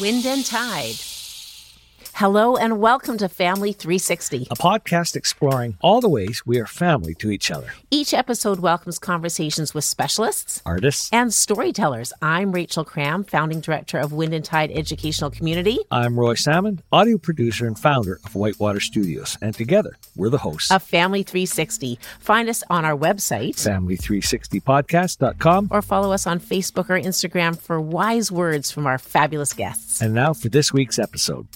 Wind and Tide. Hello and welcome to Family 360, a podcast exploring all the ways we are family to each other. Each episode welcomes conversations with specialists, artists, and storytellers. I'm Rachel Cram, founding director of Wind and Tide Educational Community. I'm Roy Salmon, audio producer and founder of Whitewater Studios, and together we're the hosts of Family 360. Find us on our website, family360podcast.com, or follow us on Facebook or Instagram for wise words from our fabulous guests. And now for this week's episode.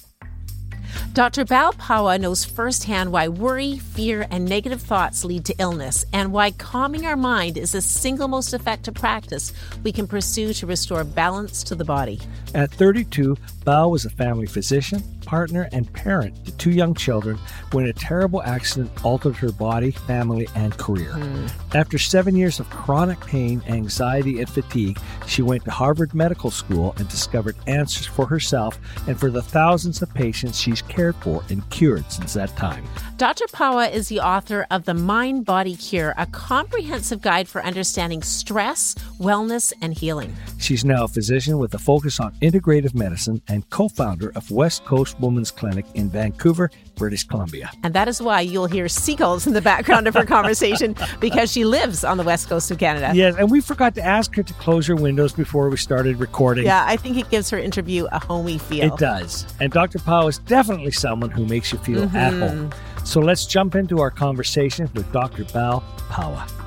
Dr. Bal Pawa knows firsthand why worry, fear, and negative thoughts lead to illness, and why calming our mind is the single most effective practice we can pursue to restore balance to the body. At 32, Bal was a family physician, partner, and parent to two young children when a terrible accident altered her body, family, and career. Mm. After seven years of chronic pain, anxiety, and fatigue, she went to Harvard Medical School and discovered answers for herself and for the thousands of patients she's cared for and cured since that time. Dr. Pawa is the author of The Mind Body Cure, a comprehensive guide for understanding stress, wellness, and healing. She's now a physician with a focus on integrative medicine and co founder of West Coast Women's Clinic in Vancouver, British Columbia. And that is why you'll hear seagulls in the background of her conversation because she lives on the west coast of Canada. Yes, and we forgot to ask her to close her windows before we started recording. Yeah, I think it gives her interview a homey feel. It does. And Dr. Pawa is definitely someone who makes you feel mm-hmm. at home. So let's jump into our conversation with Dr. Bal Pawa.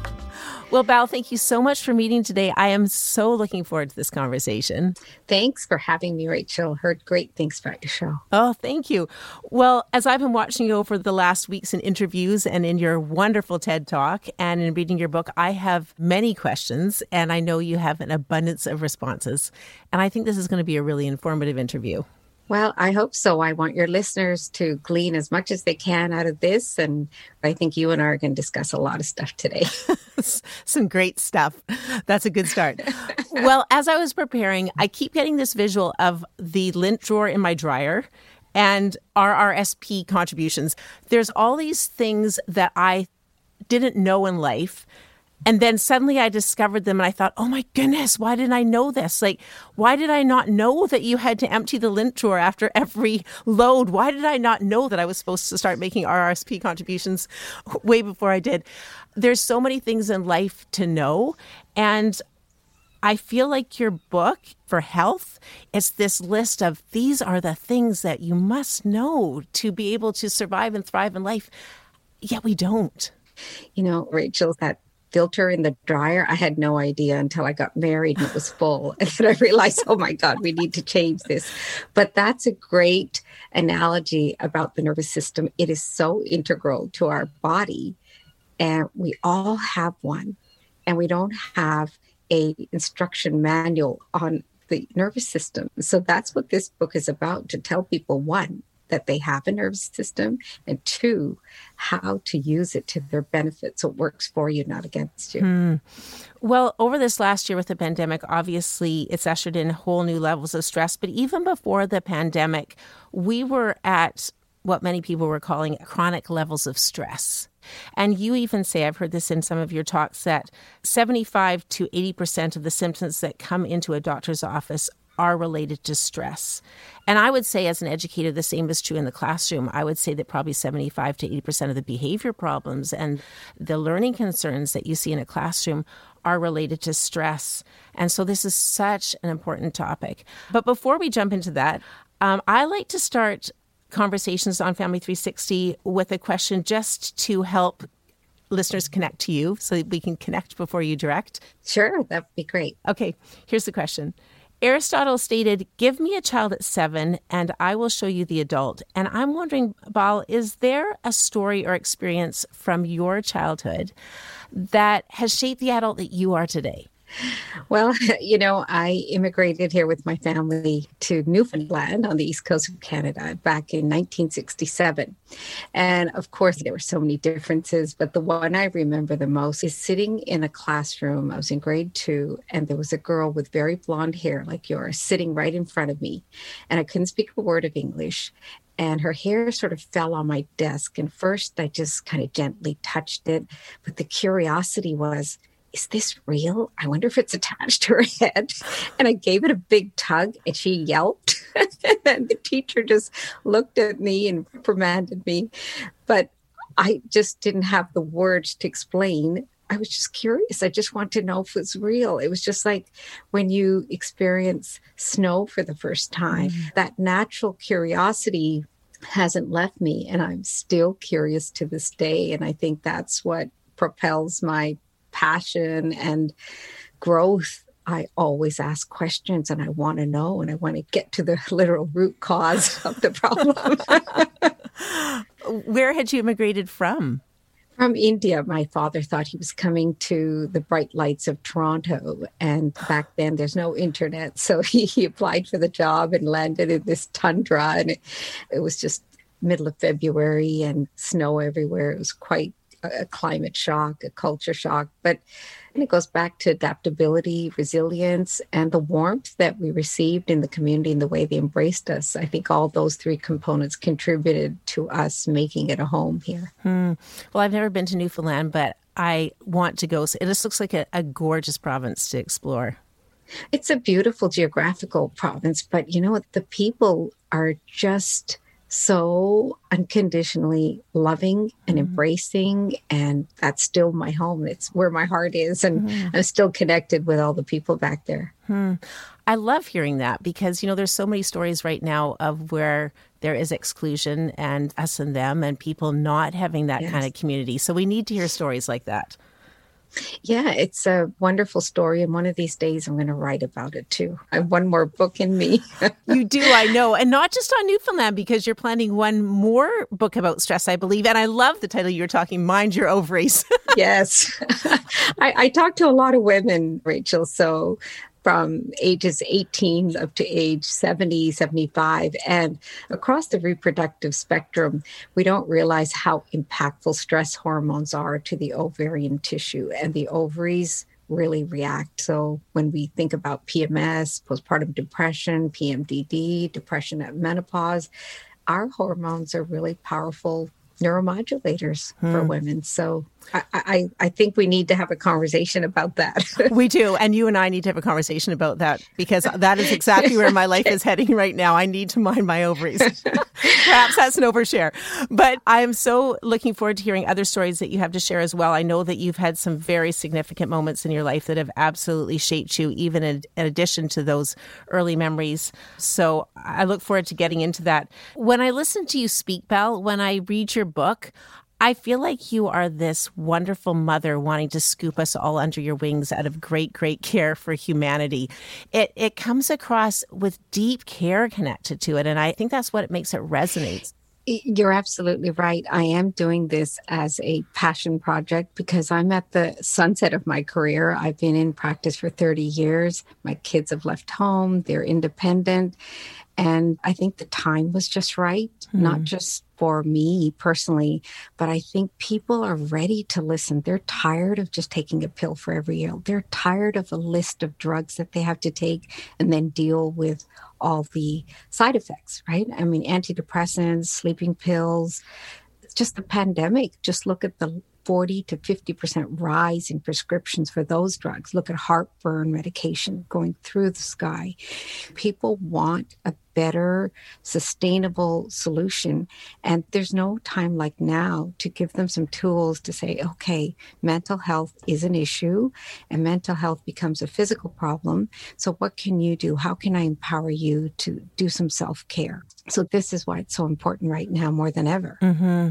Well, Bal, thank you so much for meeting today. I am so looking forward to this conversation. Thanks for having me, Rachel. Heard great things about your show. Oh, thank you. Well, as I've been watching you over the last weeks in interviews and in your wonderful TED Talk and in reading your book, I have many questions, and I know you have an abundance of responses. And I think this is going to be a really informative interview. Well, I hope so. I want your listeners to glean as much as they can out of this. And I think you and I are going to discuss a lot of stuff today. Some great stuff. That's a good start. well, as I was preparing, I keep getting this visual of the lint drawer in my dryer and RRSP contributions. There's all these things that I didn't know in life and then suddenly I discovered them and I thought, oh my goodness, why didn't I know this? Like, why did I not know that you had to empty the lint drawer after every load? Why did I not know that I was supposed to start making RRSP contributions way before I did? There's so many things in life to know. And I feel like your book for health, it's this list of these are the things that you must know to be able to survive and thrive in life. Yet we don't. You know, Rachel, that filter in the dryer. I had no idea until I got married and it was full. and then I realized, oh my God, we need to change this. But that's a great analogy about the nervous system. It is so integral to our body. And we all have one. And we don't have a instruction manual on the nervous system. So that's what this book is about to tell people one, that they have a nervous system, and two, how to use it to their benefit so it works for you, not against you. Hmm. Well, over this last year with the pandemic, obviously it's ushered in whole new levels of stress. But even before the pandemic, we were at what many people were calling chronic levels of stress. And you even say, I've heard this in some of your talks, that 75 to 80% of the symptoms that come into a doctor's office are related to stress. And I would say, as an educator, the same is true in the classroom. I would say that probably 75 to 80% of the behavior problems and the learning concerns that you see in a classroom are related to stress. And so this is such an important topic. But before we jump into that, um, I like to start conversations on Family 360 with a question just to help listeners connect to you so that we can connect before you direct? Sure, that would be great. Okay, here's the question Aristotle stated, Give me a child at seven, and I will show you the adult. And I'm wondering, Bal, is there a story or experience from your childhood that has shaped the adult that you are today? Well, you know, I immigrated here with my family to Newfoundland on the east coast of Canada back in 1967. And of course, there were so many differences, but the one I remember the most is sitting in a classroom. I was in grade two, and there was a girl with very blonde hair like yours sitting right in front of me. And I couldn't speak a word of English and her hair sort of fell on my desk. And first, I just kind of gently touched it. But the curiosity was, is this real? I wonder if it's attached to her head. And I gave it a big tug and she yelped. and the teacher just looked at me and reprimanded me. But I just didn't have the words to explain. I was just curious. I just wanted to know if it's real. It was just like when you experience snow for the first time, mm. that natural curiosity hasn't left me. And I'm still curious to this day. And I think that's what propels my passion and growth I always ask questions and I want to know and I want to get to the literal root cause of the problem. Where had you immigrated from? From India. My father thought he was coming to the bright lights of Toronto. And back then, there's no internet. So he, he applied for the job and landed in this tundra. And it, it was just middle of February and snow everywhere. It was quite a climate shock, a culture shock. But and it goes back to adaptability, resilience, and the warmth that we received in the community and the way they embraced us. I think all those three components contributed to us making it a home here. Hmm. Well, I've never been to Newfoundland, but I want to go. It just looks like a, a gorgeous province to explore. It's a beautiful geographical province, but you know what? The people are just so unconditionally loving and mm-hmm. embracing and that's still my home it's where my heart is and mm-hmm. i'm still connected with all the people back there hmm. i love hearing that because you know there's so many stories right now of where there is exclusion and us and them and people not having that yes. kind of community so we need to hear stories like that yeah, it's a wonderful story. And one of these days, I'm going to write about it too. I have one more book in me. you do, I know. And not just on Newfoundland, because you're planning one more book about stress, I believe. And I love the title you're talking, Mind Your Ovaries. yes. I, I talk to a lot of women, Rachel. So from ages 18 up to age 70, 75. And across the reproductive spectrum, we don't realize how impactful stress hormones are to the ovarian tissue. And the ovaries really react. So when we think about PMS, postpartum depression, PMDD, depression at menopause, our hormones are really powerful neuromodulators hmm. for women. So I, I, I, think we need to have a conversation about that. we do. And you and I need to have a conversation about that because that is exactly where my life is heading right now. I need to mind my ovaries. Perhaps that's an overshare. But I am so looking forward to hearing other stories that you have to share as well. I know that you've had some very significant moments in your life that have absolutely shaped you, even in, in addition to those early memories. So I look forward to getting into that. When I listen to you speak, Belle, when I read your book, I feel like you are this wonderful mother wanting to scoop us all under your wings out of great, great care for humanity. It it comes across with deep care connected to it, and I think that's what it makes it resonate. You're absolutely right. I am doing this as a passion project because I'm at the sunset of my career. I've been in practice for 30 years. My kids have left home, they're independent. And I think the time was just right, mm. not just for me personally, but I think people are ready to listen. They're tired of just taking a pill for every ill. They're tired of a list of drugs that they have to take and then deal with all the side effects, right? I mean, antidepressants, sleeping pills, just the pandemic. Just look at the 40 to 50% rise in prescriptions for those drugs. Look at heartburn medication going through the sky. People want a better, sustainable solution. And there's no time like now to give them some tools to say, okay, mental health is an issue and mental health becomes a physical problem. So, what can you do? How can I empower you to do some self care? So, this is why it's so important right now more than ever. Mm-hmm.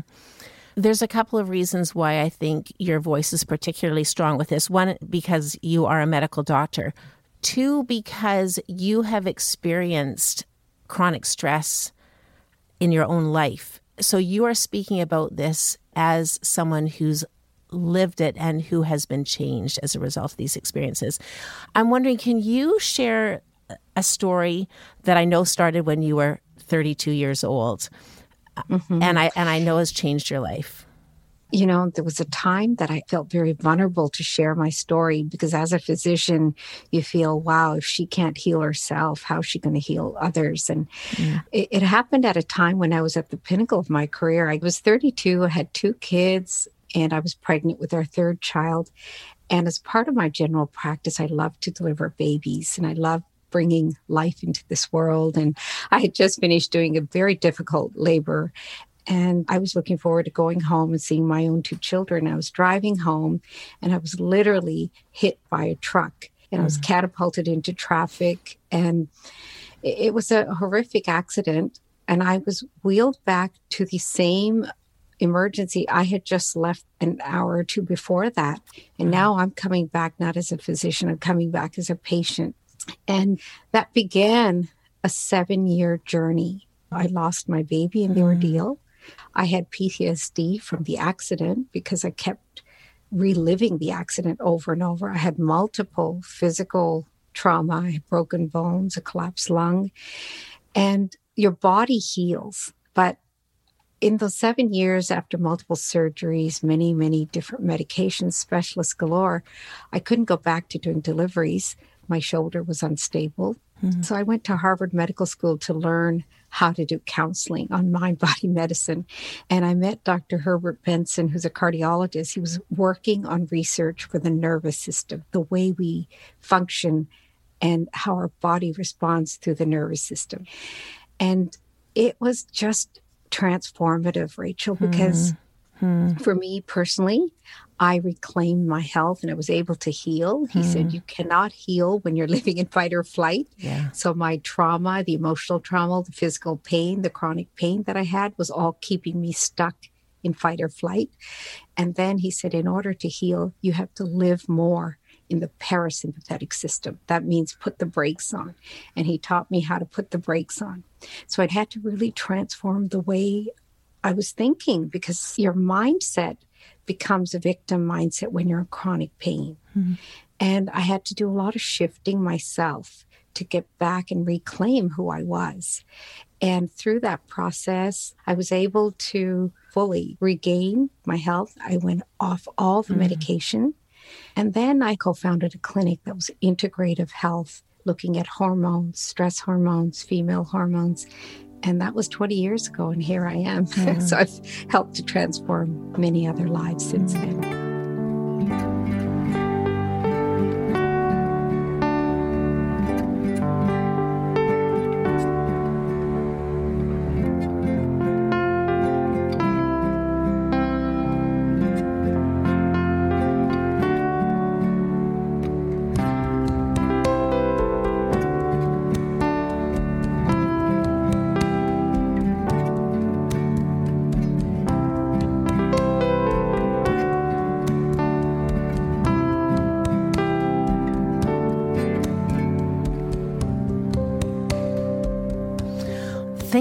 There's a couple of reasons why I think your voice is particularly strong with this. One, because you are a medical doctor. Two, because you have experienced chronic stress in your own life. So you are speaking about this as someone who's lived it and who has been changed as a result of these experiences. I'm wondering, can you share a story that I know started when you were 32 years old? Mm-hmm. and I and I know has changed your life. You know, there was a time that I felt very vulnerable to share my story because as a physician, you feel, wow, if she can't heal herself, how's she going to heal others? And yeah. it, it happened at a time when I was at the pinnacle of my career. I was 32, I had two kids, and I was pregnant with our third child. And as part of my general practice, I love to deliver babies and I love bringing life into this world. And I had just finished doing a very difficult labor. And I was looking forward to going home and seeing my own two children. I was driving home and I was literally hit by a truck and I was mm. catapulted into traffic. And it was a horrific accident. And I was wheeled back to the same emergency I had just left an hour or two before that. And mm. now I'm coming back not as a physician, I'm coming back as a patient. And that began a seven year journey. I lost my baby in the mm. ordeal. I had PTSD from the accident because I kept reliving the accident over and over. I had multiple physical trauma, I had broken bones, a collapsed lung, and your body heals. But in those seven years after multiple surgeries, many, many different medications, specialists galore, I couldn't go back to doing deliveries. My shoulder was unstable. Mm-hmm. So I went to Harvard Medical School to learn how to do counseling on mind body medicine. And I met Dr. Herbert Benson, who's a cardiologist. He was working on research for the nervous system, the way we function and how our body responds through the nervous system. And it was just transformative, Rachel, because mm-hmm. for me personally, I reclaimed my health and I was able to heal. He mm. said, You cannot heal when you're living in fight or flight. Yeah. So, my trauma, the emotional trauma, the physical pain, the chronic pain that I had was all keeping me stuck in fight or flight. And then he said, In order to heal, you have to live more in the parasympathetic system. That means put the brakes on. And he taught me how to put the brakes on. So, I'd had to really transform the way I was thinking because your mindset becomes a victim mindset when you're in chronic pain. Mm-hmm. And I had to do a lot of shifting myself to get back and reclaim who I was. And through that process, I was able to fully regain my health. I went off all the mm-hmm. medication. And then I co founded a clinic that was integrative health, looking at hormones, stress hormones, female hormones, and that was 20 years ago, and here I am. Mm. so I've helped to transform many other lives since then.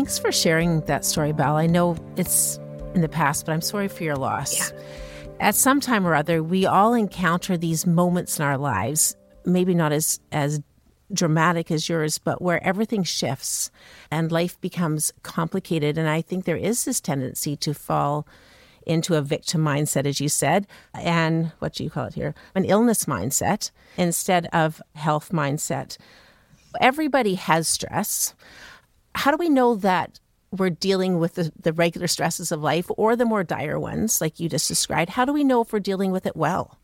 Thanks for sharing that story, Belle. I know it's in the past, but I'm sorry for your loss. Yeah. At some time or other, we all encounter these moments in our lives, maybe not as as dramatic as yours, but where everything shifts and life becomes complicated. And I think there is this tendency to fall into a victim mindset, as you said, and what do you call it here? An illness mindset instead of health mindset. Everybody has stress how do we know that we're dealing with the, the regular stresses of life or the more dire ones, like you just described? How do we know if we're dealing with it well?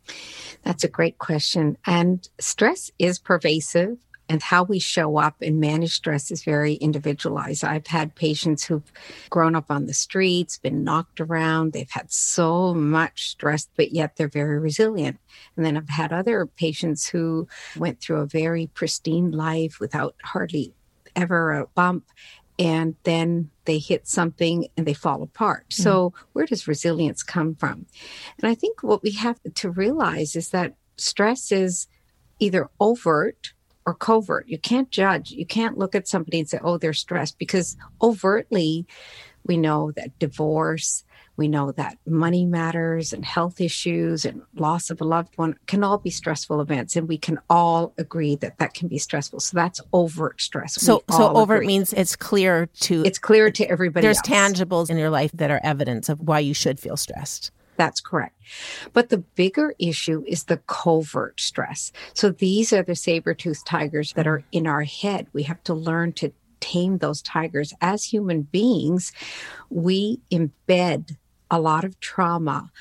That's a great question. And stress is pervasive and how we show up and manage stress is very individualized. I've had patients who've grown up on the streets, been knocked around, they've had so much stress, but yet they're very resilient. And then I've had other patients who went through a very pristine life without hardly ever a bump and then they hit something and they fall apart. Mm-hmm. So, where does resilience come from? And I think what we have to realize is that stress is either overt or covert. You can't judge. You can't look at somebody and say, oh, they're stressed, because overtly, we know that divorce, we know that money matters and health issues and loss of a loved one can all be stressful events, and we can all agree that that can be stressful. So that's overt stress. So, so overt agree. means it's clear to it's clear to everybody. There's else. tangibles in your life that are evidence of why you should feel stressed. That's correct. But the bigger issue is the covert stress. So these are the saber toothed tigers that are in our head. We have to learn to tame those tigers. As human beings, we embed a lot of trauma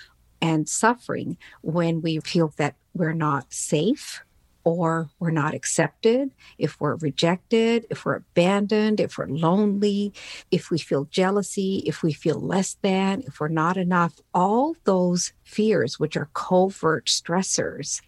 and suffering when we feel that we're not safe or we're not accepted, if we're rejected, if we're abandoned, if we're lonely, if we feel jealousy, if we feel less than, if we're not enough, all those fears, which are covert stressors,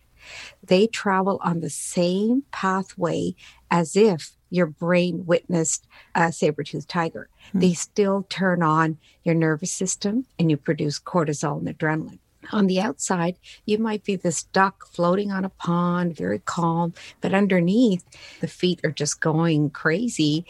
they travel on the same pathway as if your brain witnessed a saber-toothed tiger. Mm-hmm. They still turn on your nervous system and you produce cortisol and adrenaline. On the outside, you might be this duck floating on a pond, very calm, but underneath, the feet are just going crazy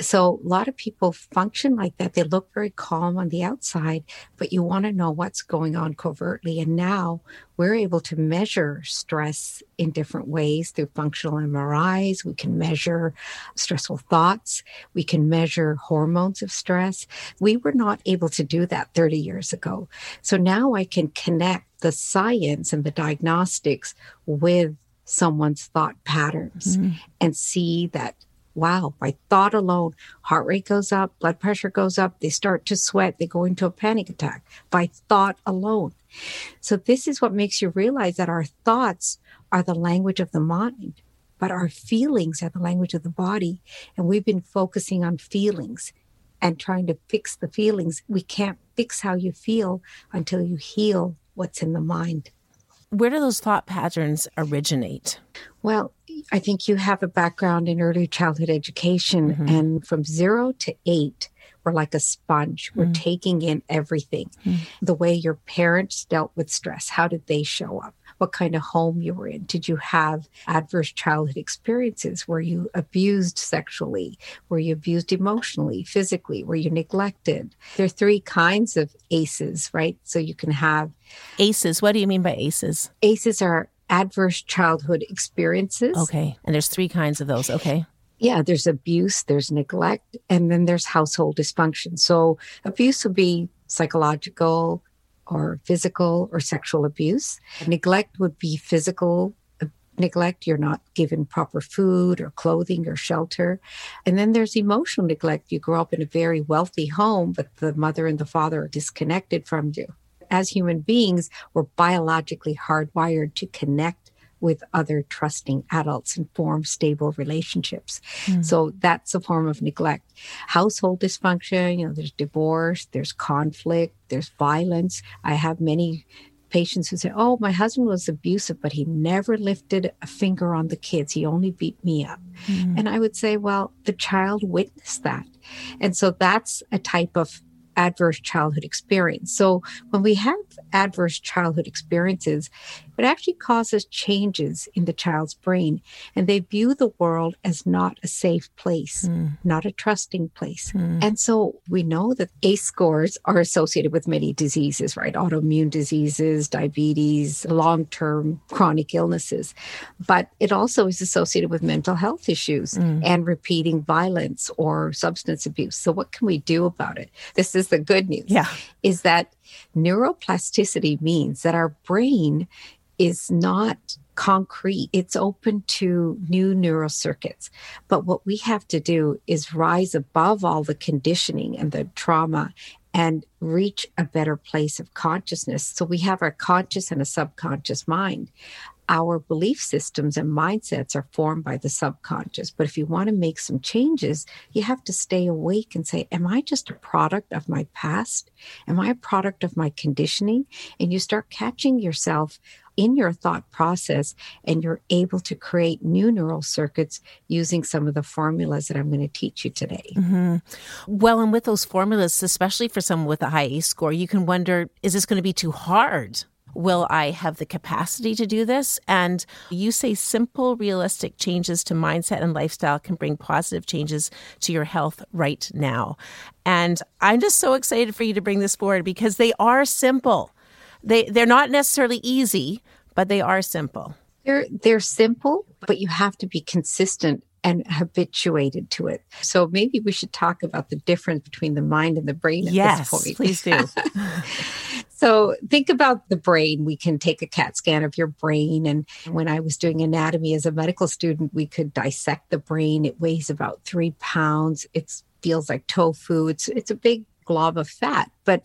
so a lot of people function like that. They look very calm on the outside, but you want to know what's going on covertly. And now we're able to measure stress in different ways through functional MRIs. We can measure stressful thoughts. We can measure hormones of stress. We were not able to do that 30 years ago. So now I can connect the science and the diagnostics with someone's thought patterns mm-hmm. and see that wow, by thought alone, heart rate goes up, blood pressure goes up, they start to sweat, they go into a panic attack by thought alone. So, this is what makes you realize that our thoughts are the language of the mind, but our feelings are the language of the body. And we've been focusing on feelings and trying to fix the feelings. We can't fix how you feel until you heal what's in the mind. Where do those thought patterns originate? Well, I think you have a background in early childhood education, mm-hmm. and from zero to eight, we're like a sponge. We're mm-hmm. taking in everything. Mm-hmm. The way your parents dealt with stress, how did they show up? What kind of home you were in? Did you have adverse childhood experiences? Were you abused sexually? Were you abused emotionally, physically? Were you neglected? There are three kinds of ACEs, right? So you can have ACEs. What do you mean by ACEs? ACEs are adverse childhood experiences. Okay. And there's three kinds of those. Okay. Yeah, there's abuse, there's neglect, and then there's household dysfunction. So abuse would be psychological or physical or sexual abuse. Neglect would be physical uh, neglect. You're not given proper food or clothing or shelter. And then there's emotional neglect. You grow up in a very wealthy home, but the mother and the father are disconnected from you as human beings, we're biologically hardwired to connect with other trusting adults and form stable relationships. Mm. So that's a form of neglect. Household dysfunction, you know, there's divorce, there's conflict, there's violence. I have many patients who say, Oh, my husband was abusive, but he never lifted a finger on the kids. He only beat me up. Mm. And I would say, Well, the child witnessed that. And so that's a type of adverse childhood experience. So when we have adverse childhood experiences, it actually causes changes in the child's brain and they view the world as not a safe place, mm. not a trusting place. Mm. And so we know that ACE scores are associated with many diseases, right? Autoimmune diseases, diabetes, long term chronic illnesses. But it also is associated with mental health issues mm. and repeating violence or substance abuse. So, what can we do about it? This is the good news. Yeah. Is that neuroplasticity means that our brain is not concrete. It's open to new neural circuits. But what we have to do is rise above all the conditioning and the trauma and reach a better place of consciousness. So we have our conscious and a subconscious mind our belief systems and mindsets are formed by the subconscious. But if you want to make some changes, you have to stay awake and say, Am I just a product of my past? Am I a product of my conditioning? And you start catching yourself in your thought process and you're able to create new neural circuits using some of the formulas that I'm going to teach you today. Mm-hmm. Well, and with those formulas, especially for someone with a high ACE score, you can wonder is this going to be too hard? Will I have the capacity to do this? And you say simple, realistic changes to mindset and lifestyle can bring positive changes to your health right now. And I'm just so excited for you to bring this forward because they are simple. They they're not necessarily easy, but they are simple. They're they're simple, but you have to be consistent and habituated to it. So maybe we should talk about the difference between the mind and the brain at yes, this point. please do. so think about the brain. We can take a CAT scan of your brain. And when I was doing anatomy as a medical student, we could dissect the brain. It weighs about three pounds. It feels like tofu. It's it's a big glob of fat. But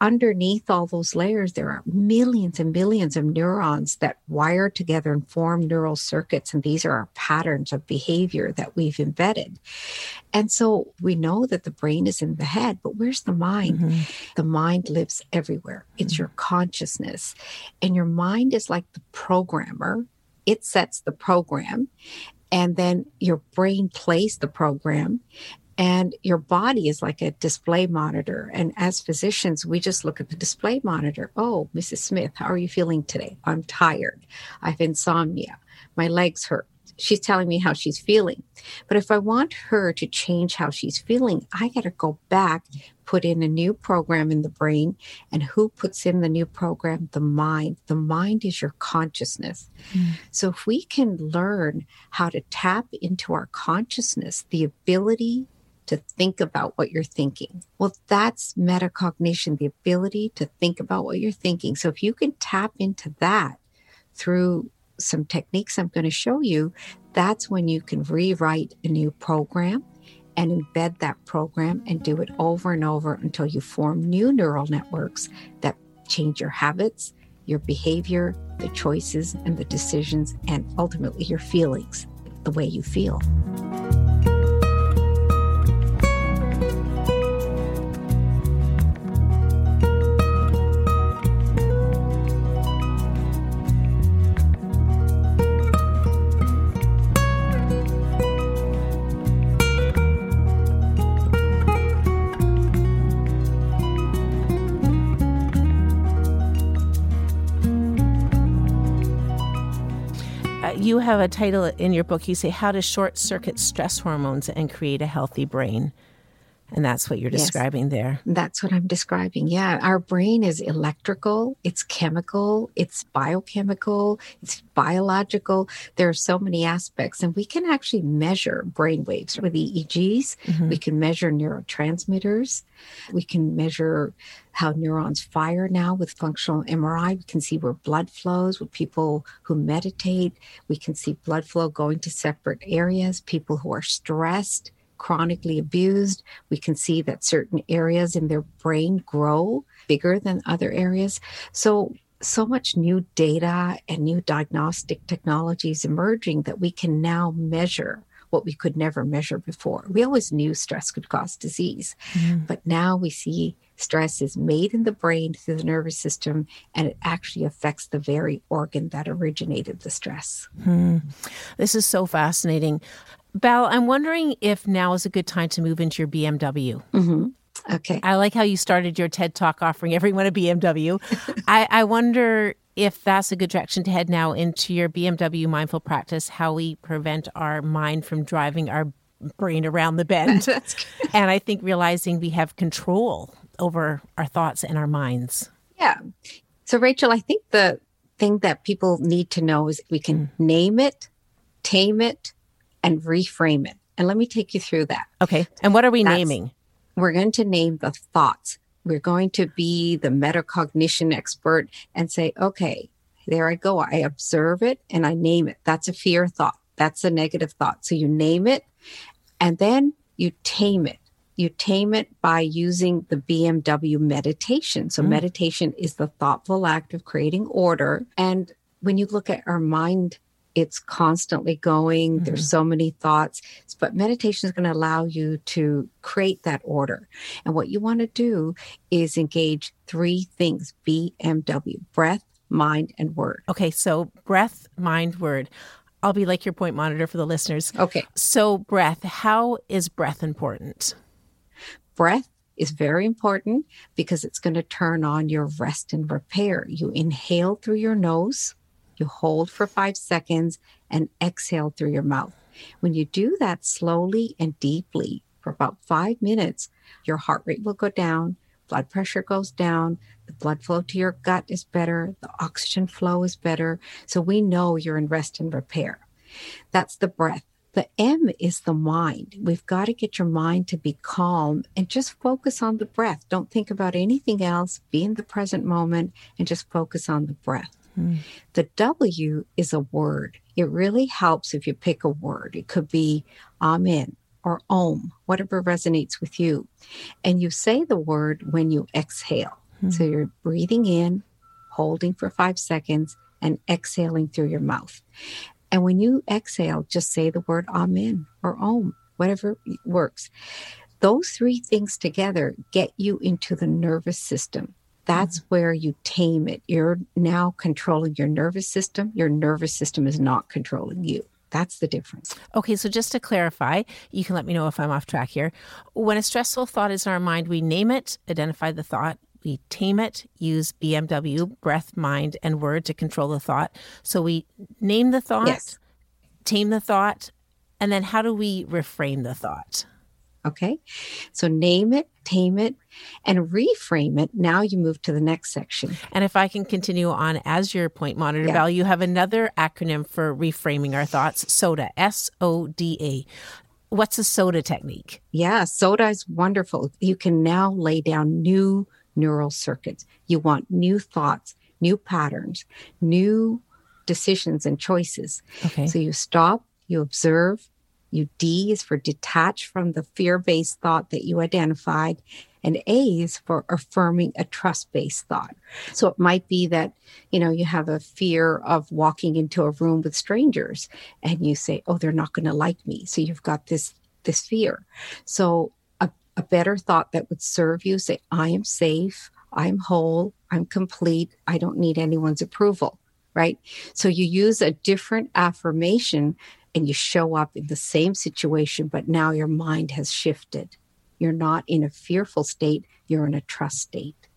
underneath all those layers, there are millions and millions of neurons that wire together and form neural circuits. And these are our patterns of behavior that we've embedded. And so we know that the brain is in the head, but where's the mind? Mm-hmm. The mind lives everywhere, it's mm-hmm. your consciousness. And your mind is like the programmer, it sets the program. And then your brain plays the program and your body is like a display monitor. And as physicians, we just look at the display monitor. Oh, Mrs. Smith, how are you feeling today? I'm tired. I have insomnia. My legs hurt. She's telling me how she's feeling. But if I want her to change how she's feeling, I got to go back, put in a new program in the brain. And who puts in the new program? The mind. The mind is your consciousness. Mm. So if we can learn how to tap into our consciousness, the ability to think about what you're thinking. Well, that's metacognition, the ability to think about what you're thinking. So if you can tap into that through some techniques I'm going to show you, that's when you can rewrite a new program and embed that program and do it over and over until you form new neural networks that change your habits, your behavior, the choices and the decisions, and ultimately your feelings, the way you feel. A title in your book. You say, How to Short Circuit Stress Hormones and Create a Healthy Brain. And that's what you're yes, describing there. That's what I'm describing. Yeah. Our brain is electrical, it's chemical, it's biochemical, it's biological. There are so many aspects, and we can actually measure brain waves with EEGs. Mm-hmm. We can measure neurotransmitters. We can measure how neurons fire now with functional MRI. We can see where blood flows with people who meditate. We can see blood flow going to separate areas, people who are stressed chronically abused, we can see that certain areas in their brain grow bigger than other areas. So, so much new data and new diagnostic technologies emerging that we can now measure what we could never measure before. We always knew stress could cause disease, mm. but now we see stress is made in the brain through the nervous system and it actually affects the very organ that originated the stress. Hmm. This is so fascinating. Bal, I'm wondering if now is a good time to move into your BMW. Mm-hmm. Okay. I like how you started your TED Talk offering everyone a BMW. I, I wonder if that's a good direction to head now into your BMW mindful practice, how we prevent our mind from driving our brain around the bend. and I think realizing we have control over our thoughts and our minds. Yeah. So, Rachel, I think the thing that people need to know is we can mm. name it, tame it, and reframe it. And let me take you through that. Okay. And what are we That's, naming? We're going to name the thoughts. We're going to be the metacognition expert and say, okay, there I go. I observe it and I name it. That's a fear thought. That's a negative thought. So you name it and then you tame it. You tame it by using the BMW meditation. So, mm. meditation is the thoughtful act of creating order. And when you look at our mind it's constantly going. Mm-hmm. There's so many thoughts, but meditation is going to allow you to create that order. And what you want to do is engage three things BMW breath, mind, and word. Okay, so breath, mind, word. I'll be like your point monitor for the listeners. Okay. So, breath, how is breath important? Breath is very important because it's going to turn on your rest and repair. You inhale through your nose you hold for five seconds and exhale through your mouth. When you do that slowly and deeply for about five minutes, your heart rate will go down, blood pressure goes down, the blood flow to your gut is better, the oxygen flow is better. So we know you're in rest and repair. That's the breath. The M is the mind. We've got to get your mind to be calm and just focus on the breath. Don't think about anything else. Be in the present moment and just focus on the breath. The W is a word. It really helps if you pick a word. It could be amen or om, whatever resonates with you. And you say the word when you exhale. Hmm. So you're breathing in, holding for five seconds, and exhaling through your mouth. And when you exhale, just say the word amen or om, whatever works. Those three things together get you into the nervous system. That's mm-hmm. where you tame it. You're now controlling your nervous system. Your nervous system is not controlling you. That's the difference. Okay, so just to clarify, you can let me know if I'm off track here. When a stressful thought is in our mind, we name it, identify the thought, we tame it, use BMW, breath, mind, and word to control the thought. So we name the thought, yes. tame the thought, and then how do we reframe the thought? Okay. So name it, tame it, and reframe it. Now you move to the next section. And if I can continue on as your point monitor, yeah. Bal, you have another acronym for reframing our thoughts SODA, S O D A. What's a SODA technique? Yeah, SODA is wonderful. You can now lay down new neural circuits. You want new thoughts, new patterns, new decisions and choices. Okay. So you stop, you observe, you D is for detach from the fear based thought that you identified. And A is for affirming a trust based thought. So it might be that, you know, you have a fear of walking into a room with strangers and you say, oh, they're not going to like me. So you've got this, this fear. So a, a better thought that would serve you say, I am safe. I'm whole. I'm complete. I don't need anyone's approval. Right. So you use a different affirmation and you show up in the same situation, but now your mind has shifted. You're not in a fearful state, you're in a trust state.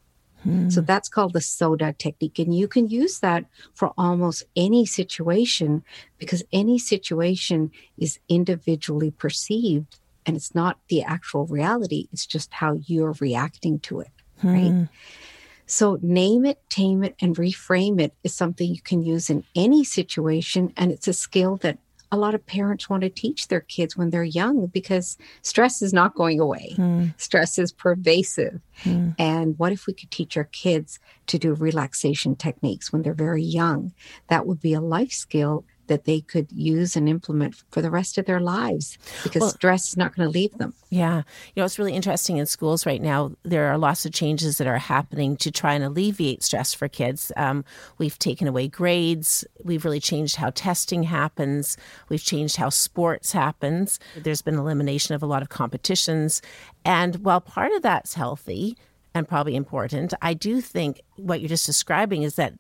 Hmm. So that's called the SODA technique. And you can use that for almost any situation because any situation is individually perceived and it's not the actual reality. It's just how you're reacting to it. Hmm. Right. So name it, tame it, and reframe it is something you can use in any situation. And it's a skill that a lot of parents want to teach their kids when they're young because stress is not going away. Mm. Stress is pervasive. Mm. And what if we could teach our kids to do relaxation techniques when they're very young? That would be a life skill that they could use and implement for the rest of their lives because well, stress is not going to leave them. Yeah. You know, it's really interesting in schools right now. There are lots of changes that are happening to try and alleviate stress for kids. Um, we've taken away grades. We've really changed how testing happens. We've changed how sports happens. There's been elimination of a lot of competitions. And while part of that's healthy, and probably important. I do think what you're just describing is that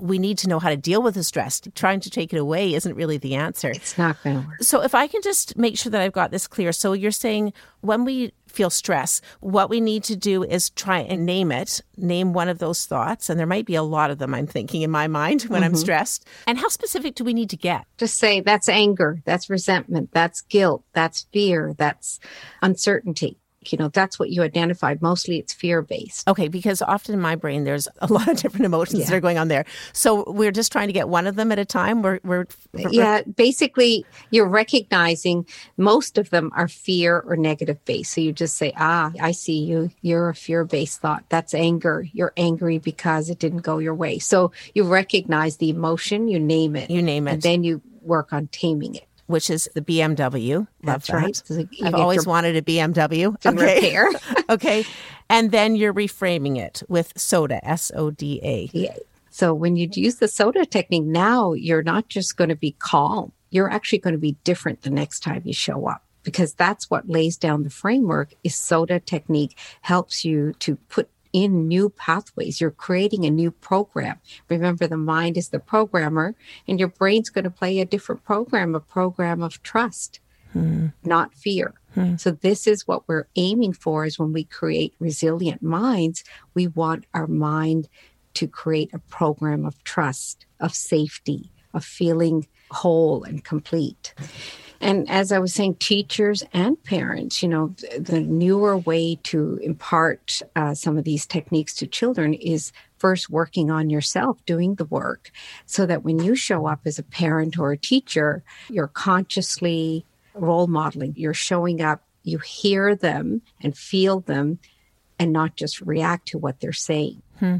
we need to know how to deal with the stress. Trying to take it away isn't really the answer. It's not going to work. So, if I can just make sure that I've got this clear. So, you're saying when we feel stress, what we need to do is try and name it, name one of those thoughts. And there might be a lot of them I'm thinking in my mind when mm-hmm. I'm stressed. And how specific do we need to get? Just say that's anger, that's resentment, that's guilt, that's fear, that's uncertainty you know that's what you identified. Mostly it's fear based okay because often in my brain there's a lot of different emotions yeah. that are going on there. So we're just trying to get one of them at a time. We're, we're, we're yeah basically you're recognizing most of them are fear or negative based so you just say ah i see you. You're a fear based thought. That's anger. You're angry because it didn't go your way. So you recognize the emotion you name it you name it. and then you work on taming it which is the BMW. Love That's that. right. I've always wanted a BMW. Okay. Repair. okay. And then you're reframing it with SODA, S O D A. Yeah. So when you use the SODA technique, now you're not just going to be calm. You're actually going to be different the next time you show up because that's what lays down the framework is SODA technique helps you to put in new pathways. You're creating a new program. Remember, the mind is the programmer, and your brain's going to play a different program, a program of trust, hmm. not fear. Hmm. So this is what we're aiming for is when we create resilient minds, we want our mind to create a program of trust, of safety, of feeling whole and complete. And as I was saying, teachers and parents, you know, the newer way to impart uh, some of these techniques to children is first working on yourself, doing the work, so that when you show up as a parent or a teacher, you're consciously role modeling. You're showing up, you hear them and feel them, and not just react to what they're saying. Hmm.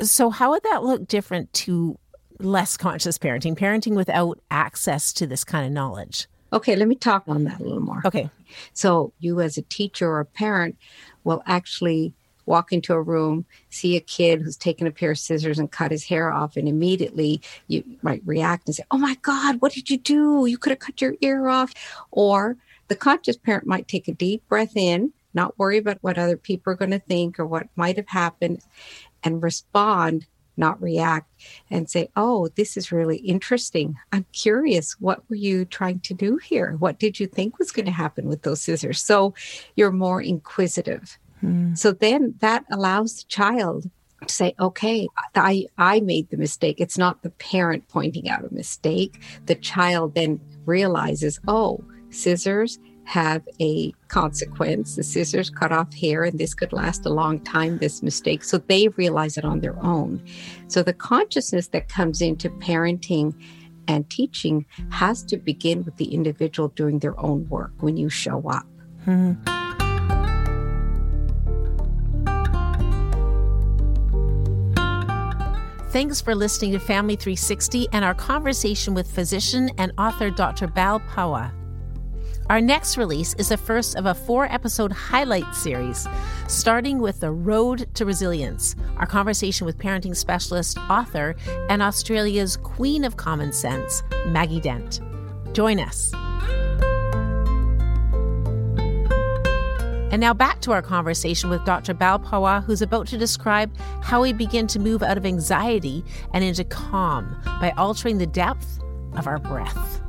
So, how would that look different to less conscious parenting, parenting without access to this kind of knowledge? Okay, let me talk on that a little more. Okay. So, you as a teacher or a parent will actually walk into a room, see a kid who's taken a pair of scissors and cut his hair off, and immediately you might react and say, Oh my God, what did you do? You could have cut your ear off. Or the conscious parent might take a deep breath in, not worry about what other people are going to think or what might have happened, and respond not react and say, Oh, this is really interesting. I'm curious. What were you trying to do here? What did you think was going to happen with those scissors? So you're more inquisitive. Mm. So then that allows the child to say, okay, I, I made the mistake. It's not the parent pointing out a mistake. The child then realizes, oh, scissors have a consequence. The scissors cut off hair, and this could last a long time, this mistake. So they realize it on their own. So the consciousness that comes into parenting and teaching has to begin with the individual doing their own work when you show up. Hmm. Thanks for listening to Family 360 and our conversation with physician and author Dr. Bal Pawa. Our next release is the first of a four episode highlight series, starting with The Road to Resilience, our conversation with parenting specialist, author, and Australia's Queen of Common Sense, Maggie Dent. Join us. And now back to our conversation with Dr. Bal Pawa, who's about to describe how we begin to move out of anxiety and into calm by altering the depth of our breath.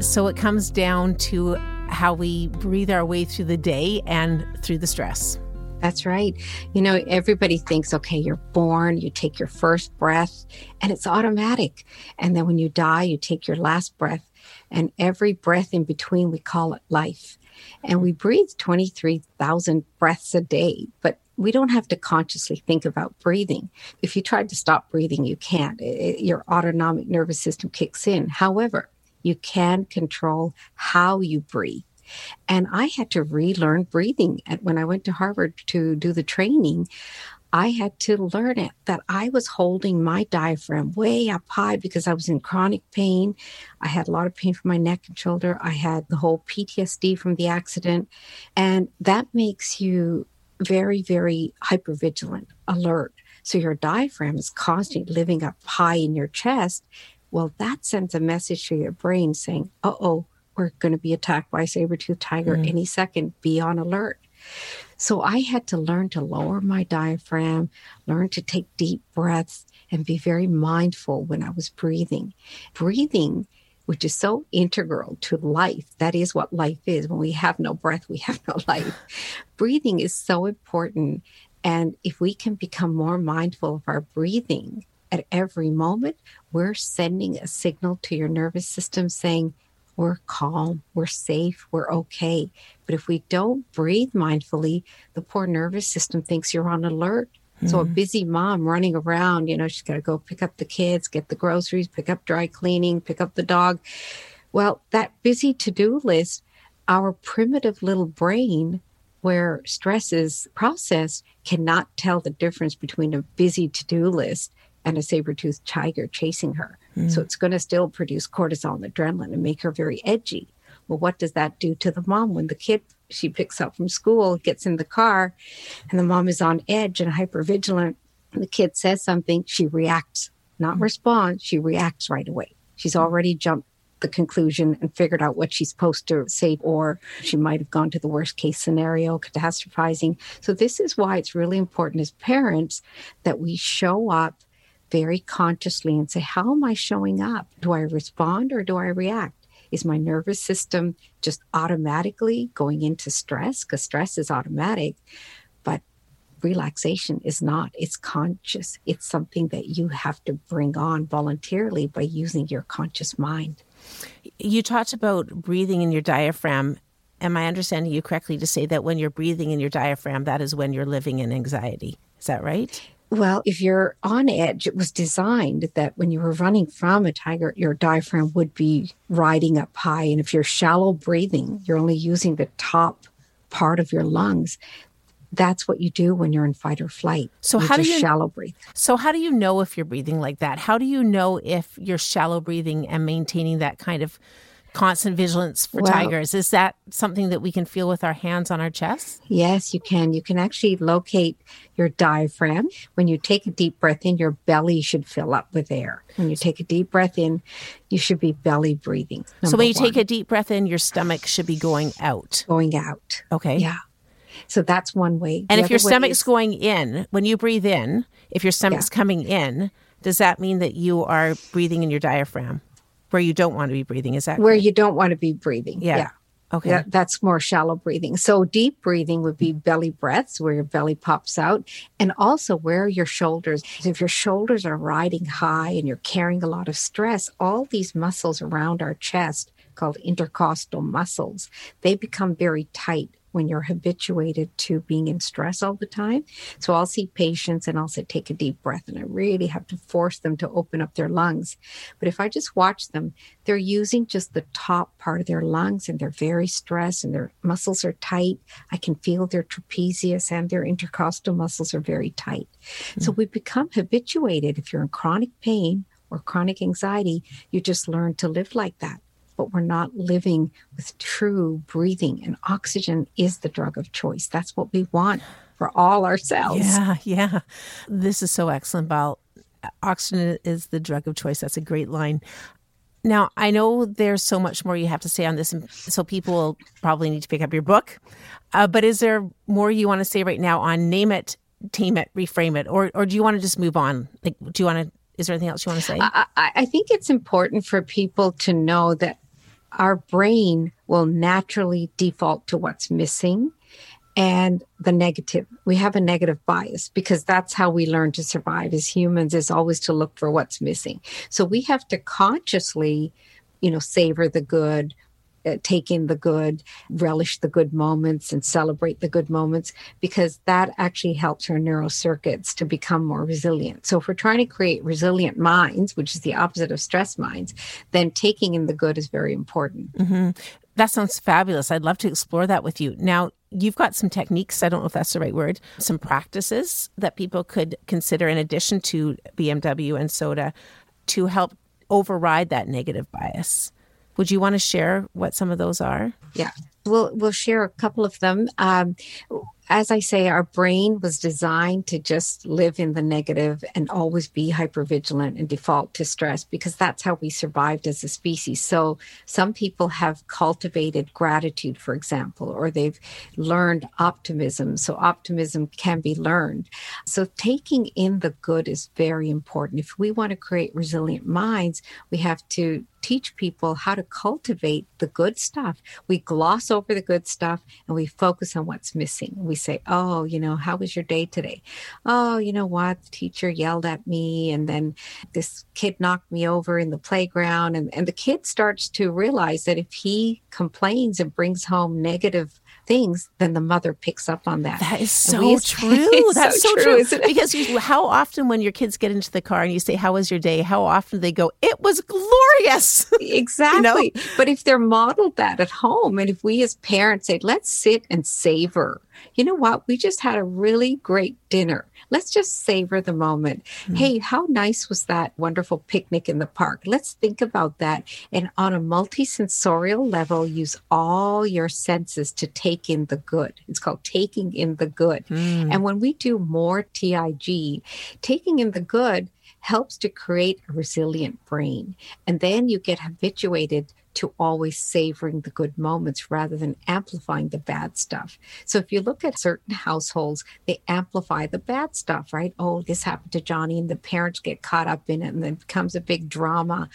So it comes down to how we breathe our way through the day and through the stress. That's right. You know, everybody thinks, okay, you're born, you take your first breath, and it's automatic. And then when you die, you take your last breath. And every breath in between, we call it life. And we breathe 23,000 breaths a day, but we don't have to consciously think about breathing. If you try to stop breathing, you can't. It, your autonomic nervous system kicks in. However, you can control how you breathe. And I had to relearn breathing. And when I went to Harvard to do the training, I had to learn it that I was holding my diaphragm way up high because I was in chronic pain. I had a lot of pain from my neck and shoulder. I had the whole PTSD from the accident. And that makes you very, very hyper vigilant, alert. So your diaphragm is constantly living up high in your chest. Well, that sends a message to your brain saying, uh oh, we're going to be attacked by a saber tooth tiger mm. any second. Be on alert. So I had to learn to lower my diaphragm, learn to take deep breaths, and be very mindful when I was breathing. Breathing, which is so integral to life, that is what life is. When we have no breath, we have no life. breathing is so important. And if we can become more mindful of our breathing at every moment, we're sending a signal to your nervous system saying, we're calm, we're safe, we're okay. But if we don't breathe mindfully, the poor nervous system thinks you're on alert. Mm-hmm. So a mm-hmm. busy mom running around, you know, she's got to go pick up the kids, get the groceries, pick up dry cleaning, pick up the dog. Well, that busy to do list, our primitive little brain, where stress is processed, cannot tell the difference between a busy to do list and a saber-toothed tiger chasing her. Mm. So it's going to still produce cortisol and adrenaline and make her very edgy. Well, what does that do to the mom when the kid she picks up from school gets in the car and the mom is on edge and hyper vigilant? The kid says something, she reacts, not mm. responds, she reacts right away. She's already jumped the conclusion and figured out what she's supposed to say, or she might have gone to the worst case scenario, catastrophizing. So, this is why it's really important as parents that we show up very consciously and say, How am I showing up? Do I respond or do I react? Is my nervous system just automatically going into stress? Because stress is automatic, but relaxation is not. It's conscious. It's something that you have to bring on voluntarily by using your conscious mind. You talked about breathing in your diaphragm. Am I understanding you correctly to say that when you're breathing in your diaphragm, that is when you're living in anxiety? Is that right? Well, if you're on edge, it was designed that when you were running from a tiger, your diaphragm would be riding up high. And if you're shallow breathing, you're only using the top part of your lungs. that's what you do when you're in fight or flight. So you how do you shallow breathe? So how do you know if you're breathing like that? How do you know if you're shallow breathing and maintaining that kind of constant vigilance for Well- tigers? Is that something that we can feel with our hands on our chest? Yes, you can. You can actually locate your diaphragm. When you take a deep breath in, your belly should fill up with air. When you take a deep breath in, you should be belly breathing. so when you take a deep breath in, your stomach should be going out. going out. Okay. Yeah. So that's one way. And The if your stomach's is- going in, when you breathe in, if your stomach's coming in, does that mean that you are breathing in your diaphragm where you don't want to be breathing? Is that where you don't want to be breathing. Yeah. yeah. okay? That, that's more shallow breathing. So deep breathing would be belly breaths where your belly pops out and also where your shoulders. If your shoulders are riding high and you're carrying a lot of stress, all these muscles around our chest called intercostal muscles, they become very tight when you're habituated to being in stress all the time. So I'll see patients and I'll say, take a deep breath. And I really have to force them to open up their lungs. But if I just watch them, they're using just the top part of their lungs and they're very stressed and their muscles are tight. I can feel their trapezius and their intercostal muscles are very tight. Hmm. So we become habituated. If you're in chronic pain or chronic anxiety, you just learn to live like that. But we're not living with true breathing, and oxygen is the drug of choice. That's what we want for all ourselves. Yeah, yeah. This is so excellent, Bal. Oxygen is the drug of choice. That's a great line. Now, I know there's so much more you have to say on this, so people will probably need to pick up your book. Uh, but is there more you want to say right now on name it, tame it, reframe it, or or do you want to just move on? Like, do you want to? Is there anything else you want to say? I, I I think it's important for people to know that our brain will naturally default to what's missing and the negative. We have a negative bias because that's how we learn to survive as humans is always to look for what's missing. So we have to consciously, you know, savor the good, Uh, take in the good, relish the good moments and celebrate the good moments because that actually helps our neural circuits to become more resilient. So if we're trying to create resilient minds, which is the opposite of stress minds, then taking in the good is very important. Mm-hmm. That sounds fabulous. I'd love to explore that with you. Now, you've got some techniques, I don't know if that's the right word, some practices that people could consider in addition to BMW and soda to help override that negative bias. Would you want to share what some of those are? Yeah. We'll we'll share a couple of them. Um, as I say, our brain was designed to just live in the negative and always be hypervigilant and default to stress because that's how we survived as a species. So some people have cultivated gratitude, for example, or they've learned optimism. So optimism can be learned. So taking in the good is very important. If we want to create resilient minds, we have to teach people how to cultivate the good stuff. We gloss over the good stuff and we focus on what's missing. We say, Oh, you know, how was your day today? Oh, you know what? The teacher yelled at me and then this kid knocked me over in the playground. And, and the kid starts to realize that if he complains and brings home negative things, then the mother picks up on that. That is so true. That's so, so true. true. Because you, how often when your kids get into the car and you say, How was your day? How often they go, It was glorious. Exactly. But if they're modeled that at home, and if we as parents say, let's sit and savor, you know what? We just had a really great dinner. Let's just savor the moment. Hmm. Hey, how nice was that wonderful picnic in the park? Let's think about that. And on a multisensorial level, use all your senses to take in the good. It's called taking in the good. Hmm. And when we do more TIG, taking in the good, helps to create a resilient brain. And then you get habituated to always savoring the good moments rather than amplifying the bad stuff. So if you look at certain households, they amplify the bad stuff, right? Oh, this happened to Johnny, and the parents get caught up in it, and then it becomes a big drama.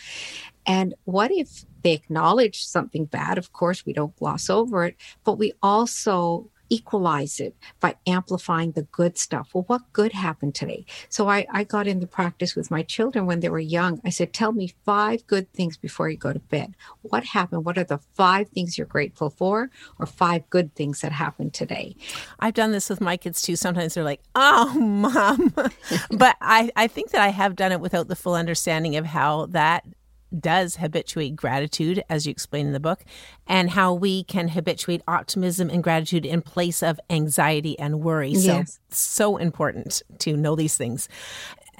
And what if they acknowledge something bad? Of course, we don't gloss over it, but we also equalize it by amplifying the good stuff. Well, what good happened today? So I, I got in the practice with my children when they were young. I said, Tell me five good things before you go to bed. What happened? What are the five things you're grateful for, or five good things that happened today? I've done this with my kids too. Sometimes they're like, oh, mom. but I, I think that I have done it without the full understanding of how that does habituate gratitude, as you explain in the book, and how we can habituate optimism and gratitude in place of anxiety and worry. Yes. So, so important to know these things.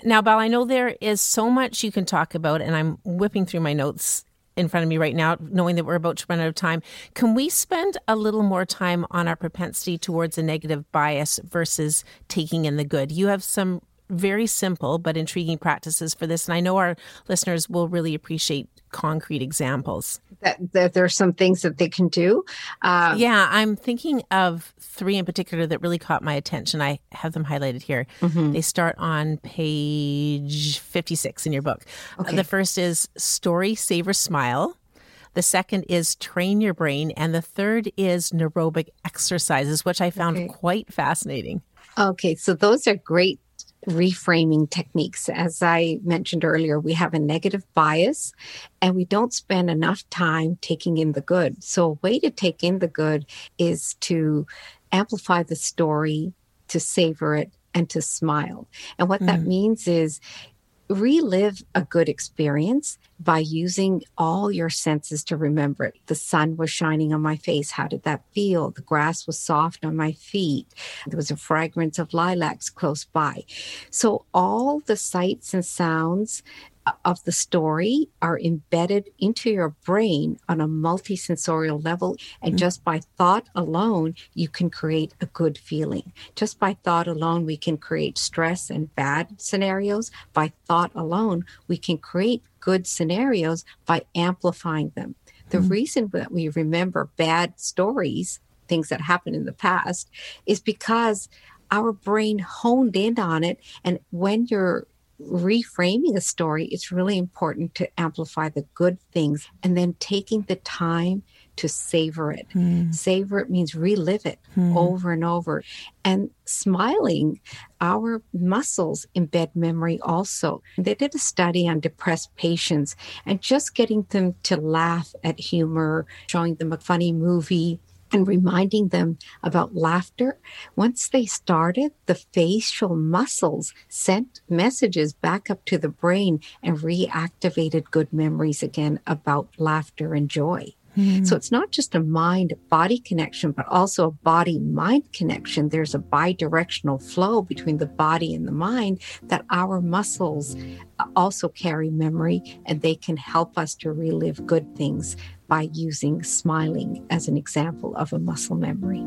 Now, Bal, I know there is so much you can talk about, and I'm whipping through my notes in front of me right now, knowing that we're about to run out of time. Can we spend a little more time on our propensity towards a negative bias versus taking in the good? You have some very simple but intriguing practices for this. And I know our listeners will really appreciate concrete examples. That, that there are some things that they can do. Uh, yeah, I'm thinking of three in particular that really caught my attention. I have them highlighted here. Mm-hmm. They start on page 56 in your book. Okay. the first is story, savor smile. The second is train your brain. And the third is neurobic exercises, which I found okay. quite fascinating. Okay, so those are great reframing techniques. As I mentioned earlier, we have a negative bias and we don't spend enough time taking in the good. So, a way to take in the good is to amplify the story, to savor it, and to smile. And what mm. that means is relive a good experience by using all your senses to remember it. The sun was shining on my face. How did that feel? The grass was soft on my feet. There was a fragrance of lilacs close by. So, all the sights and sounds of the story are embedded into your brain on a multisensorial level. And mm-hmm. just by thought alone, you can create a good feeling. Just by thought alone, we can create stress and bad scenarios. By thought alone, we can create good scenarios by amplifying them. The mm-hmm. reason that we remember bad stories, things that happened in the past, is because our brain honed in on it. And when you're reframing a story, it's really important to amplify the good things and then taking the time to savor it. Mm. Savor it means relive it mm. over and over. And smiling, our muscles embed memory also. They did a study on depressed patients and just getting them to laugh at humor, showing them a funny movie, and reminding them about laughter. Once they started, the facial muscles sent messages back up to the brain and reactivated good memories again about laughter and joy. Mm. So it's not just a mind body connection, but also a body mind connection. There's a bi directional flow between the body and the mind that our muscles also carry memory and they can help us to relive good things by using smiling as an example of a muscle memory.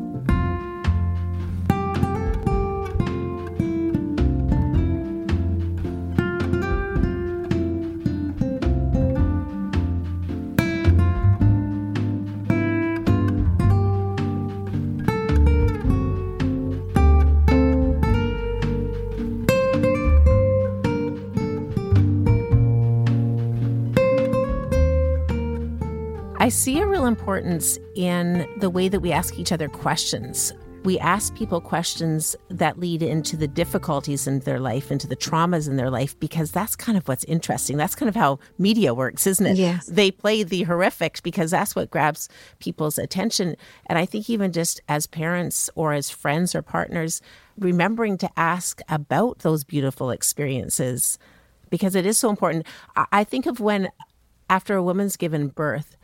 I see a real importance in the way that we ask each other questions. We ask people questions that lead into the difficulties in their life, into the traumas in their life, because that's kind of what's interesting. That's kind of how media works, isn't it? Yes. They play the horrific because that's what grabs people's attention. And I think even just as parents or as friends or partners, remembering to ask about those beautiful experiences because it is so important. I think of when after a woman's given birth,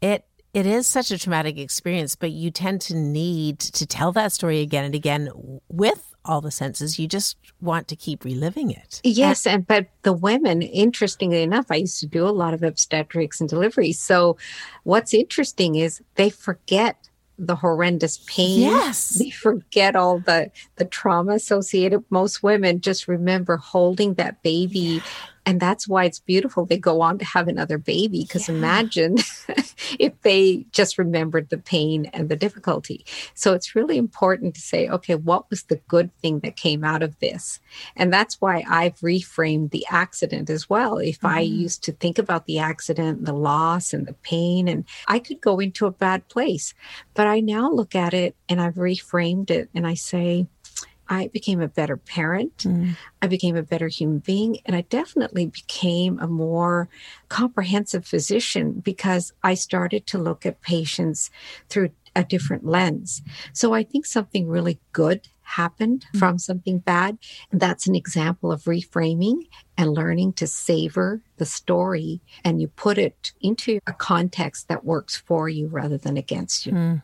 it it is such a traumatic experience, but you tend to need to tell that story again and again with all the senses. You just want to keep reliving it. Yes, and but the women, interestingly enough, I used to do a lot of obstetrics and deliveries. So what's interesting is they forget the horrendous pain. Yes. They forget all the the trauma associated. Most women just remember holding that baby and that's why it's beautiful they go on to have another baby because yeah. imagine if they just remembered the pain and the difficulty so it's really important to say okay what was the good thing that came out of this and that's why i've reframed the accident as well if mm-hmm. i used to think about the accident the loss and the pain and i could go into a bad place but i now look at it and i've reframed it and i say I became a better parent. Mm. I became a better human being. And I definitely became a more comprehensive physician because I started to look at patients through a different lens. So I think something really good happened mm-hmm. from something bad. And that's an example of reframing and learning to savor the story and you put it into a context that works for you rather than against you. Mm.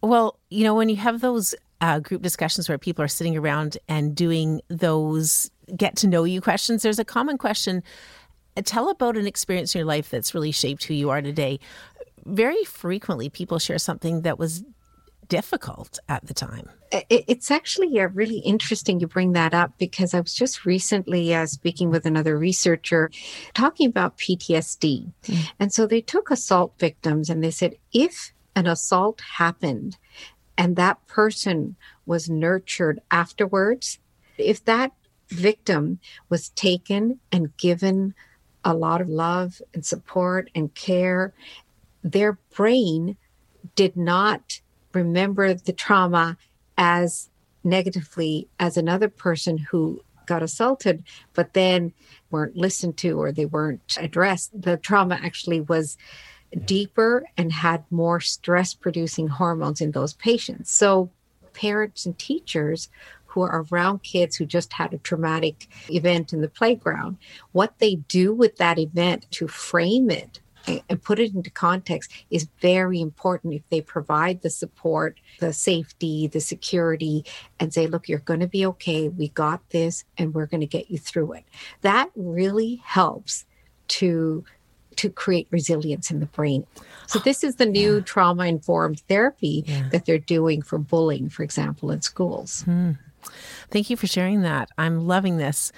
Well, you know, when you have those uh, group discussions where people are sitting around and doing those get to know you questions, there's a common question. Tell about an experience in your life that's really shaped who you are today. Very frequently, people share something that was difficult at the time. It's actually uh, really interesting you bring that up because I was just recently uh, speaking with another researcher talking about PTSD. Mm. And so they took assault victims and they said if an assault happened and that person was nurtured afterwards, if that victim was taken and given a lot of love and support and care, their brain did not remember the trauma as negatively as another person who got assaulted, but then weren't listened to or they weren't addressed. The trauma actually was deeper and had more stress producing hormones in those patients. So, parents and teachers who are around kids who just had a traumatic event in the playground, what they do with that event to frame it and put it into context is very important if they provide the support, the safety, the security, and say, look, you're going to be okay. We got this and we're going to get you through it. That really helps to to create resilience in the brain. So this is the new yeah. trauma informed therapy yeah. that they're doing for bullying, for example, in schools. Hmm. Thank you for sharing that. I'm loving this.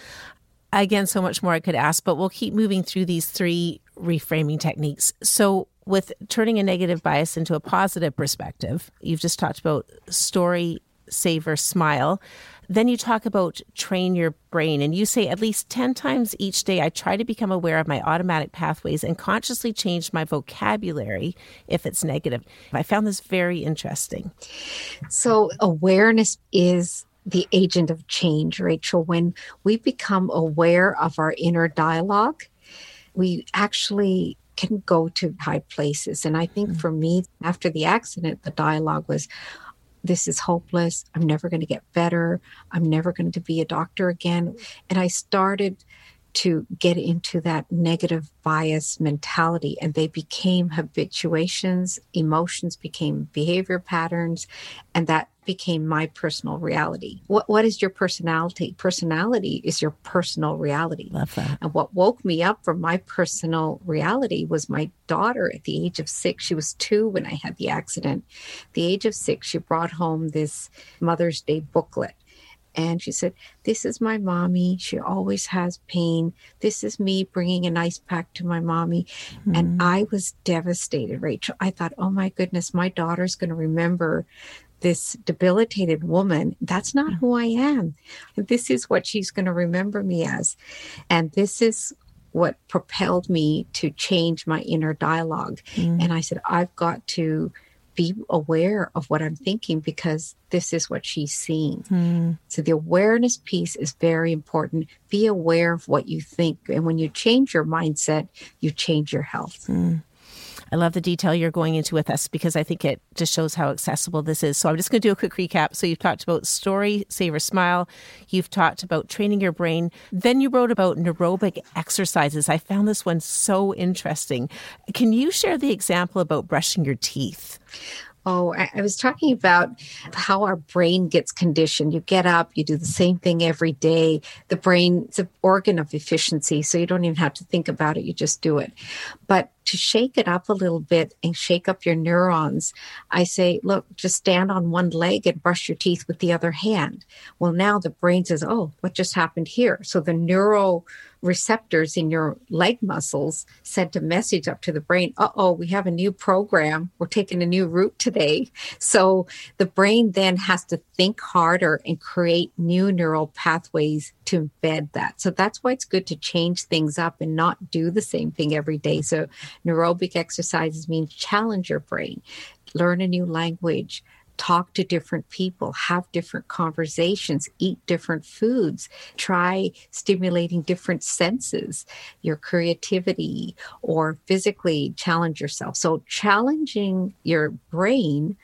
Again, so much more I could ask, but we'll keep moving through these three reframing techniques. So, with turning a negative bias into a positive perspective, you've just talked about story, savor, smile. Then you talk about train your brain, and you say at least 10 times each day, I try to become aware of my automatic pathways and consciously change my vocabulary if it's negative. I found this very interesting. So, awareness is the agent of change, Rachel. When we become aware of our inner dialogue, we actually can go to high places. And I think mm. for me, after the accident, the dialogue was, this is hopeless. I'm never going to get better. I'm never going to be a doctor again. And I started to get into that negative bias mentality and they became habituations emotions became behavior patterns and that became my personal reality what what is your personality personality is your personal reality love that and what woke me up from my personal reality was my daughter at the age of 6 she was 2 when I had the accident the age of 6 she brought home this mother's day booklet and she said, This is my mommy. She always has pain. This is me bringing an ice pack to my mommy. Mm-hmm. And I was devastated, Rachel. I thought, Oh my goodness, my daughter's going to remember this debilitated woman. That's not who I am. This is what she's going to remember me as. And this is what propelled me to change my inner dialogue. Mm. And I said, I've got to be aware of what I'm thinking because this is what she's seeing. Mm. So the awareness piece is very important. Be aware of what you think. And when you change your mindset, you change your health. Mm. I love the detail you're going into with us because I think it just shows how accessible this is. So I'm just going to do a quick recap. So you've talked about story, savor, smile. You've talked about training your brain. Then you wrote about neurobic exercises. I found this one so interesting. Can you share the example about brushing your teeth? Oh, I, was talking about how our brain gets conditioned. You get up, you do the same thing every day. The brain, it's an organ of efficiency, so you don't even have to think about it, you just do it. But to shake it up a little bit and shake up your neurons, I say, look, just stand on one leg and brush your teeth with the other hand. Well, now the brain says, oh, what just happened here? So the neuro receptors in your leg muscles sent a message up to the brain uh oh, we have a new program. We're taking a new route today. So the brain then has to think harder and create new neural pathways to embed that. So that's why it's good to change things up and not do the same thing every day. So neurobic exercises mean challenge your brain, learn a new language, talk to different people, have different conversations, eat different foods, try stimulating different senses, your creativity, or physically challenge yourself. So, challenging your brain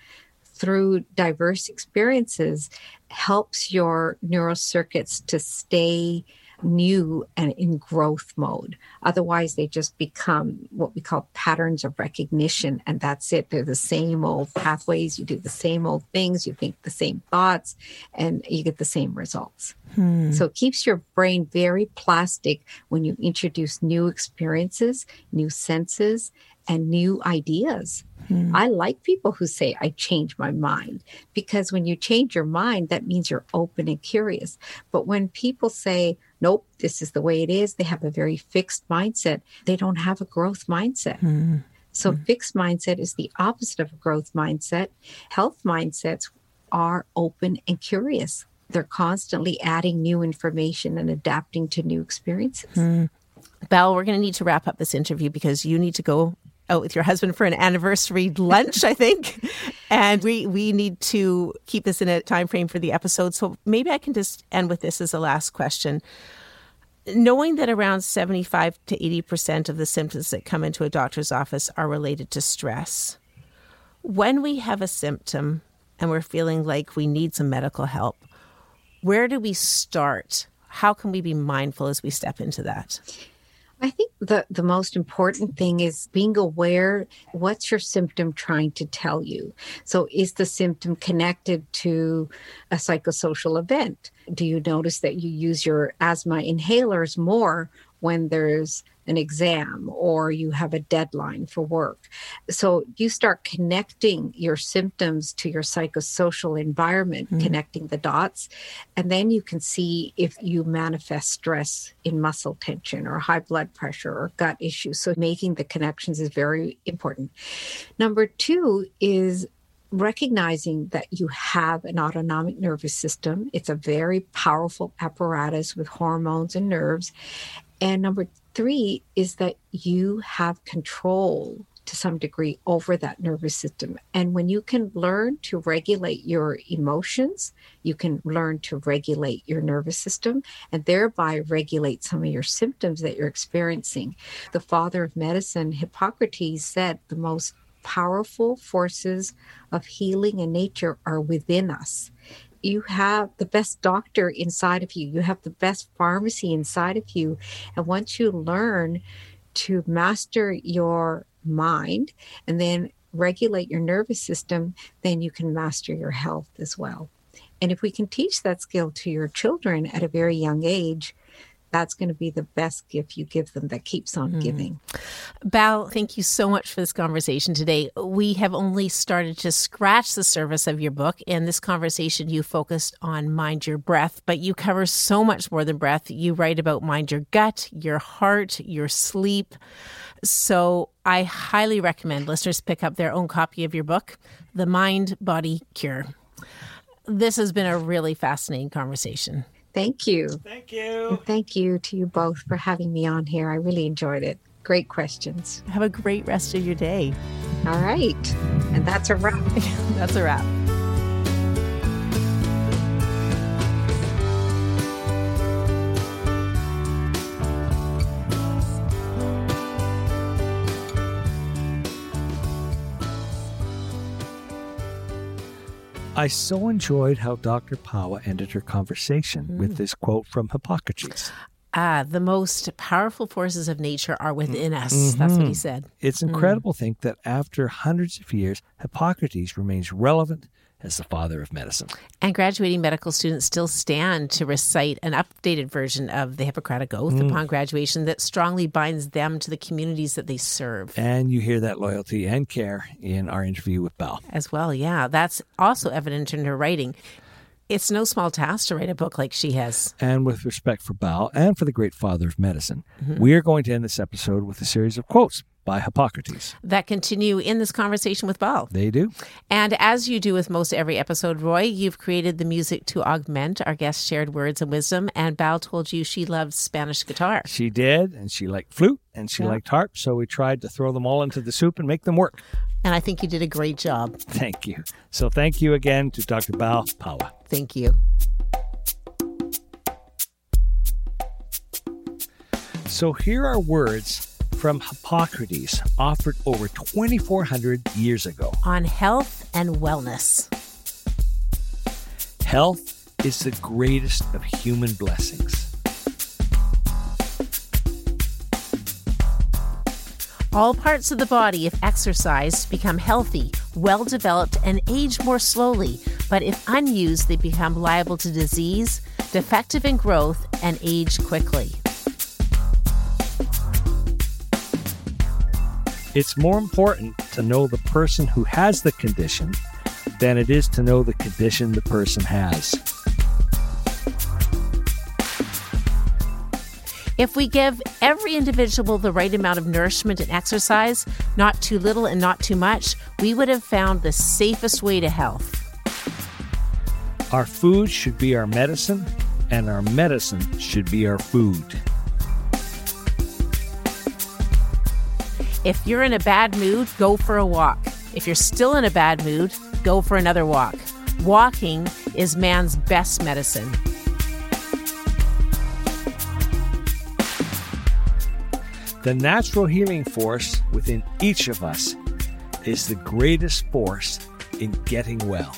through diverse experiences helps your neural circuits to stay new and in growth mode. Otherwise, they just become what we call patterns of recognition, and that's it. They're the same old pathways. You do the same old things, you think the same thoughts, and you get the same results. Hmm. So it keeps your brain very plastic when you introduce new experiences, new senses, and new ideas. Hmm. I like people who say, I change my mind, because when you change your mind, that means you're open and curious. But when people say, nope, this is the way it is, they have a very fixed mindset, they don't have a growth mindset. Hmm. So, hmm. fixed mindset is the opposite of a growth mindset. Health mindsets are open and curious. They're constantly adding new information and adapting to new experiences. Hmm. Bal, we're going to need to wrap up this interview because you need to go out with your husband for an anniversary lunch, I think. And we we need to keep this in a time frame for the episode. So maybe I can just end with this as a last question. Knowing that around 75 to 80% of the symptoms that come into a doctor's office are related to stress. When we have a symptom and we're feeling like we need some medical help, where do we start? How can we be mindful as we step into that? I think the, the most important thing is being aware what's your symptom trying to tell you. So, is the symptom connected to a psychosocial event? Do you notice that you use your asthma inhalers more when there's an exam or you have a deadline for work. So you start connecting your symptoms to your psychosocial environment, mm-hmm. connecting the dots, and then you can see if you manifest stress in muscle tension or high blood pressure or gut issues. So making the connections is very important. Number two is recognizing that you have an autonomic nervous system. It's a very powerful apparatus with hormones and nerves. And number three is that you have control to some degree over that nervous system. And when you can learn to regulate your emotions, you can learn to regulate your nervous system and thereby regulate some of your symptoms that you're experiencing. The father of medicine, Hippocrates, said the most powerful forces of healing in nature are within us you have the best doctor inside of you, you have the best pharmacy inside of you. And once you learn to master your mind and then regulate your nervous system, then you can master your health as well. And if we can teach that skill to your children at a very young age, that's going to be the best gift you give them that keeps on mm. giving. Bal, thank you so much for this conversation today. We have only started to scratch the surface of your book. In this conversation, you focused on mind your breath, but you cover so much more than breath. You write about mind your gut, your heart, your sleep. So I highly recommend listeners pick up their own copy of your book, The Mind Body Cure. This has been a really fascinating conversation. Thank you. Thank you. And thank you to you both for having me on here. I really enjoyed it. Great questions. Have a great rest of your day. All right. And that's a wrap. that's a wrap. I so enjoyed how Dr. Pawa ended her conversation mm. with this quote from Hippocrates. Ah, the most powerful forces of nature are within us. Mm-hmm. That's what he said. It's incredible mm. to think that after hundreds of years, Hippocrates remains relevant as the father of medicine. And graduating medical students still stand to recite an updated version of the Hippocratic Oath mm. upon graduation that strongly binds them to the communities that they serve. And you hear that loyalty and care in our interview with Bal. As well, yeah. That's also evident in her writing. It's no small task to write a book like she has. And with respect for Bal and for the great father of medicine, mm-hmm. we are going to end this episode with a series of quotes by Hippocrates. That continue in this conversation with Bal. They do. And as you do with most every episode, Roy, you've created the music to augment our guests' shared words and wisdom. And Bal told you she loves Spanish guitar. She did, and she liked flute and she yeah. liked harp. So we tried to throw them all into the soup and make them work. And I think you did a great job. Thank you. So thank you again to Dr. Bal Pawa. Thank you. So here are words from Hippocrates, offered over 2,400 years ago. On health and wellness. Health is the greatest of human blessings. All parts of the body, if exercised, become healthy, well developed, and age more slowly. But if unused, they become liable to disease, defective in growth, and age quickly. It's more important to know the person who has the condition than it is to know the condition the person has. If we give every individual the right amount of nourishment and exercise, not too little and not too much, we would have found the safest way to health. Our food should be our medicine, and our medicine should be our food. If you're in a bad mood, go for a walk. If you're still in a bad mood, go for another walk. Walking is man's best medicine. The natural healing force within each of us is the greatest force in getting well.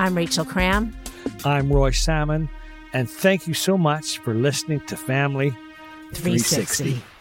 I'm Rachel Cram. I'm Roy Salmon, and thank you so much for listening to Family 360. 360.